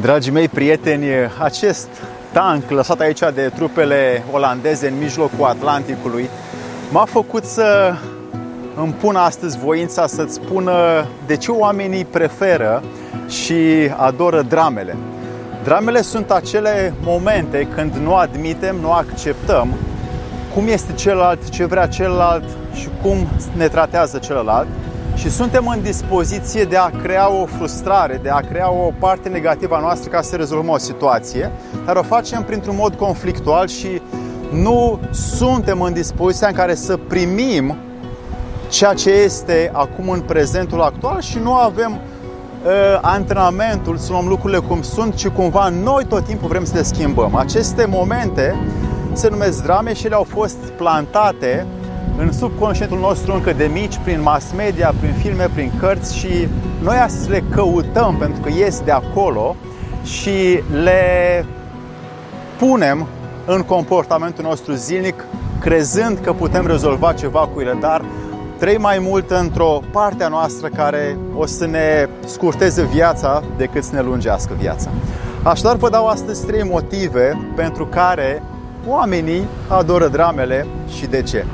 Dragii mei prieteni, acest tank lăsat aici de trupele olandeze în mijlocul Atlanticului m-a făcut să îmi pun astăzi voința să-ți spună de ce oamenii preferă și adoră dramele. Dramele sunt acele momente când nu admitem, nu acceptăm cum este celălalt, ce vrea celălalt și cum ne tratează celălalt și suntem în dispoziție de a crea o frustrare, de a crea o parte negativă a noastră ca să rezolvăm o situație, dar o facem printr-un mod conflictual și nu suntem în dispoziția în care să primim ceea ce este acum în prezentul actual și nu avem uh, antrenamentul să luăm lucrurile cum sunt, ci cumva noi tot timpul vrem să le schimbăm. Aceste momente se numesc drame și ele au fost plantate în subconștientul nostru încă de mici, prin mass media, prin filme, prin cărți și noi astăzi le căutăm pentru că ies de acolo și le punem în comportamentul nostru zilnic, crezând că putem rezolva ceva cu ele, dar trăim mai mult într-o parte a noastră care o să ne scurteze viața decât să ne lungească viața. Așadar, vă dau astăzi trei motive pentru care oamenii adoră dramele și de ce.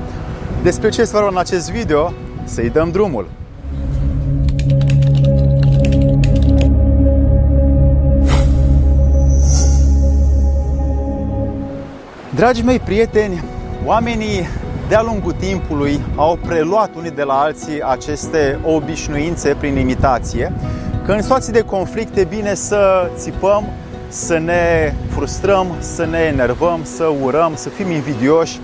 Despre ce este vorba în acest video? Să-i dăm drumul! Dragii mei prieteni, oamenii de-a lungul timpului au preluat unii de la alții aceste obișnuințe prin imitație, că în situații de conflict e bine să țipăm, să ne frustrăm, să ne enervăm, să urăm, să fim invidioși,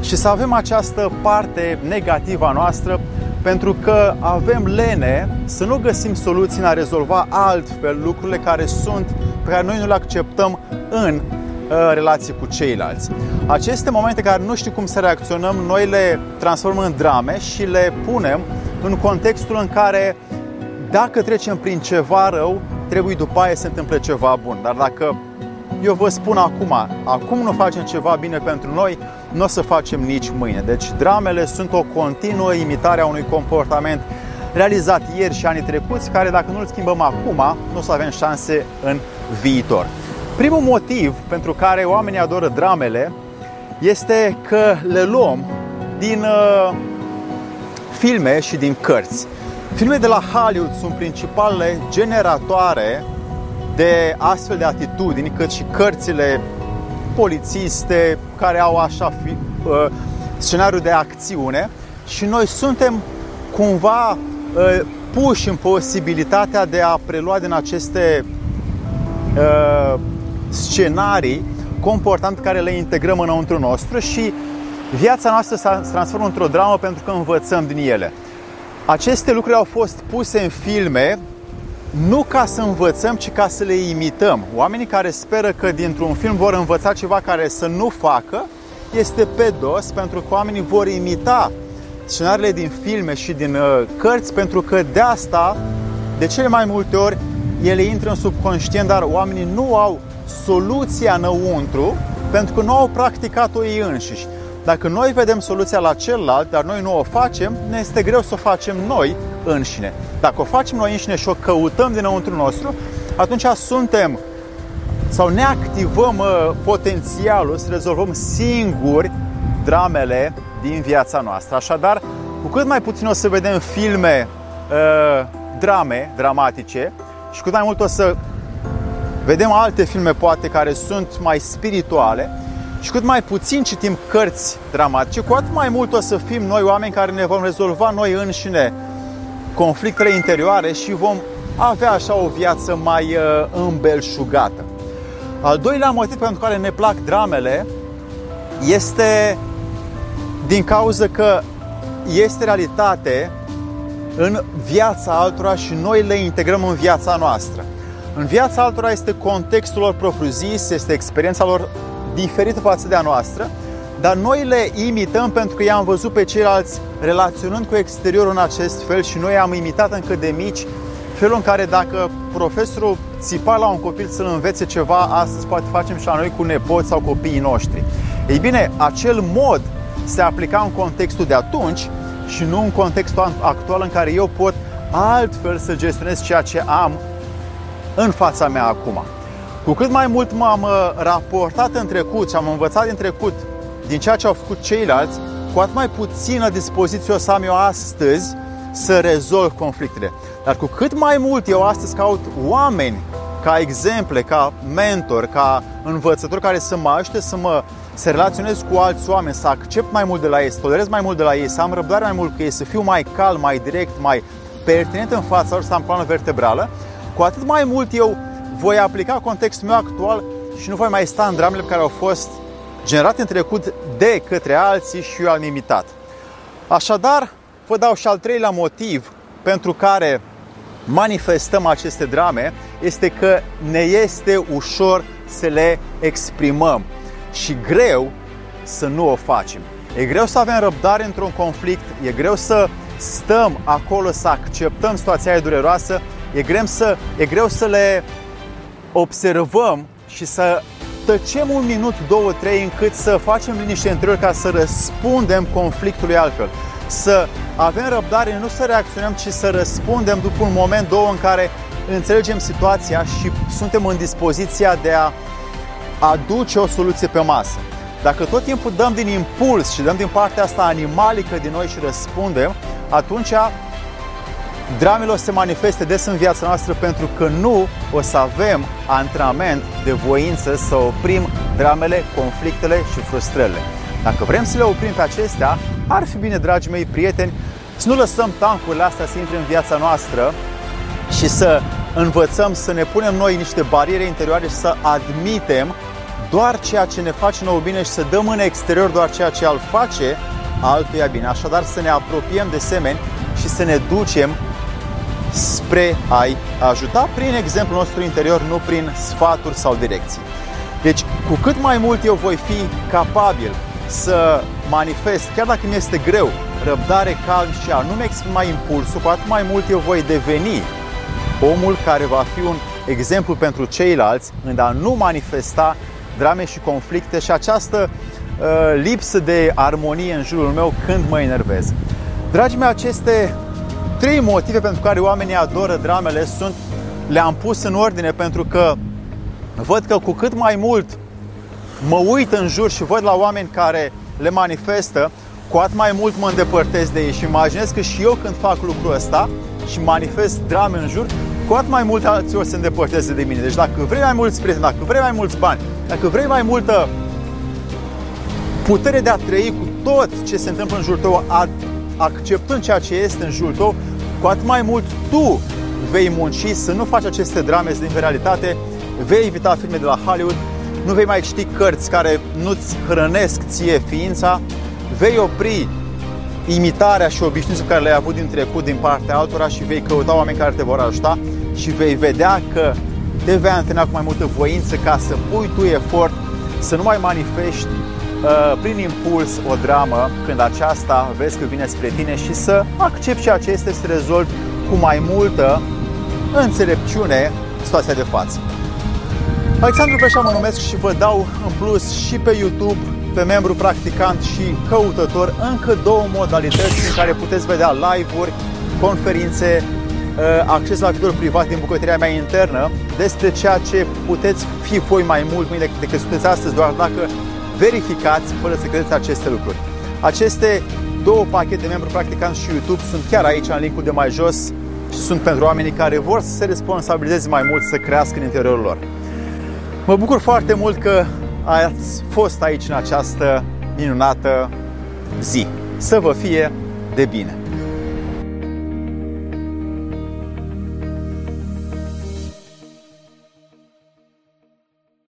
și să avem această parte negativă a noastră pentru că avem lene să nu găsim soluții în a rezolva altfel lucrurile care sunt, pe care noi nu le acceptăm în uh, relații cu ceilalți. Aceste momente care nu știm cum să reacționăm, noi le transformăm în drame și le punem în contextul în care dacă trecem prin ceva rău, trebuie după aia să se întâmple ceva bun. Dar dacă eu vă spun acum, acum nu facem ceva bine pentru noi, nu o să facem nici mâine. Deci dramele sunt o continuă imitare a unui comportament realizat ieri și anii trecuți, care dacă nu îl schimbăm acum, nu o să avem șanse în viitor. Primul motiv pentru care oamenii adoră dramele este că le luăm din uh, filme și din cărți. Filme de la Hollywood sunt principalele generatoare de astfel de atitudini, cât și cărțile polițiste care au așa fi, uh, scenariu de acțiune și noi suntem cumva uh, puși în posibilitatea de a prelua din aceste uh, scenarii comportament care le integrăm înăuntru nostru și viața noastră se transformă într-o dramă pentru că învățăm din ele. Aceste lucruri au fost puse în filme nu ca să învățăm, ci ca să le imităm. Oamenii care speră că dintr-un film vor învăța ceva care să nu facă, este pe dos pentru că oamenii vor imita scenariile din filme și din uh, cărți pentru că de asta, de cele mai multe ori, ele intră în subconștient, dar oamenii nu au soluția înăuntru pentru că nu au practicat-o ei înșiși. Dacă noi vedem soluția la celălalt, dar noi nu o facem, ne este greu să o facem noi înșine. Dacă o facem noi înșine și o căutăm dinăuntru nostru, atunci suntem sau ne activăm uh, potențialul să rezolvăm singuri dramele din viața noastră. Așadar, cu cât mai puțin o să vedem filme, uh, drame dramatice și cât mai mult o să vedem alte filme poate care sunt mai spirituale și cât mai puțin citim cărți dramatice, cu atât mai mult o să fim noi oameni care ne vom rezolva noi înșine conflictele interioare și vom avea așa o viață mai uh, îmbelșugată. Al doilea motiv pentru care ne plac dramele este din cauza că este realitate în viața altora și noi le integrăm în viața noastră. În viața altora este contextul lor propriu-zis, este experiența lor diferită față de a noastră dar noi le imităm pentru că i-am văzut pe ceilalți relaționând cu exteriorul în acest fel și noi am imitat încă de mici felul în care dacă profesorul țipa la un copil să-l învețe ceva, astăzi poate facem și la noi cu nepoți sau copiii noștri. Ei bine, acel mod se aplica în contextul de atunci și nu în contextul actual în care eu pot altfel să gestionez ceea ce am în fața mea acum. Cu cât mai mult m-am uh, raportat în trecut și am învățat din trecut din ceea ce au făcut ceilalți, cu atât mai puțină dispoziție o să am eu astăzi să rezolv conflictele. Dar cu cât mai mult eu astăzi caut oameni ca exemple, ca mentor, ca învățător care să mă ajute să mă să relaționez cu alți oameni, să accept mai mult de la ei, să tolerez mai mult de la ei, să am răbdare mai mult cu ei, să fiu mai calm, mai direct, mai pertinent în fața lor, să am plană vertebrală, cu atât mai mult eu voi aplica contextul meu actual și nu voi mai sta în dramele care au fost generate în trecut de către alții și eu am imitat. Așadar, vă dau și al treilea motiv pentru care manifestăm aceste drame este că ne este ușor să le exprimăm și greu să nu o facem. E greu să avem răbdare într-un conflict, e greu să stăm acolo, să acceptăm situația aia dureroasă, e greu să, e greu să le observăm și să tăcem un minut, două, trei, încât să facem liniște interior ca să răspundem conflictului altfel. Să avem răbdare, nu să reacționăm, ci să răspundem după un moment, două, în care înțelegem situația și suntem în dispoziția de a aduce o soluție pe masă. Dacă tot timpul dăm din impuls și dăm din partea asta animalică din noi și răspundem, atunci dramele o să se manifeste des în viața noastră pentru că nu o să avem antrenament de voință să oprim dramele, conflictele și frustrările. Dacă vrem să le oprim pe acestea, ar fi bine, dragii mei prieteni, să nu lăsăm tancurile astea să intre în viața noastră și să învățăm să ne punem noi niște bariere interioare și să admitem doar ceea ce ne face nouă bine și să dăm în exterior doar ceea ce al face altuia bine. Așadar să ne apropiem de semeni și să ne ducem spre a-i ajuta prin exemplul nostru interior, nu prin sfaturi sau direcții. Deci, cu cât mai mult eu voi fi capabil să manifest, chiar dacă mi este greu, răbdare, calm și a nu mi exprima impulsul, cu atât mai mult eu voi deveni omul care va fi un exemplu pentru ceilalți în a nu manifesta drame și conflicte și această uh, lipsă de armonie în jurul meu când mă enervez. Dragii mei, aceste trei motive pentru care oamenii adoră dramele sunt le-am pus în ordine pentru că văd că cu cât mai mult mă uit în jur și văd la oameni care le manifestă, cu atât mai mult mă îndepărtez de ei și imaginez că și eu când fac lucrul ăsta și manifest drame în jur, cu atât mai mult alții o să se îndepărteze de mine. Deci dacă vrei mai mulți prieteni, dacă vrei mai mulți bani, dacă vrei mai multă putere de a trăi cu tot ce se întâmplă în jurul tău, acceptând ceea ce este în jurul tău, cu atât mai mult tu vei munci să nu faci aceste drame din realitate, vei evita filme de la Hollywood, nu vei mai citi cărți care nu-ți hrănesc ție ființa, vei opri imitarea și obișnuința care le-ai avut din trecut din partea altora și vei căuta oameni care te vor ajuta și vei vedea că te vei antrena cu mai multă voință ca să pui tu efort, să nu mai manifesti uh, prin impuls o dramă când aceasta vezi că vine spre tine și să accepti ceea ce este să rezolvi cu mai multă înțelepciune situația de față. Alexandru Preșa mă numesc și vă dau în plus și pe YouTube, pe membru practicant și căutător, încă două modalități în care puteți vedea live-uri, conferințe, uh, acces la ajutor privat din bucătăria mea internă despre ceea ce puteți fi voi mai mult mâine decât sunteți astăzi, doar dacă verificați fără să credeți aceste lucruri. Aceste două pachete de membru practicant și YouTube sunt chiar aici în linkul de mai jos și sunt pentru oamenii care vor să se responsabilizeze mai mult, să crească în interiorul lor. Mă bucur foarte mult că ați fost aici în această minunată zi. Să vă fie de bine!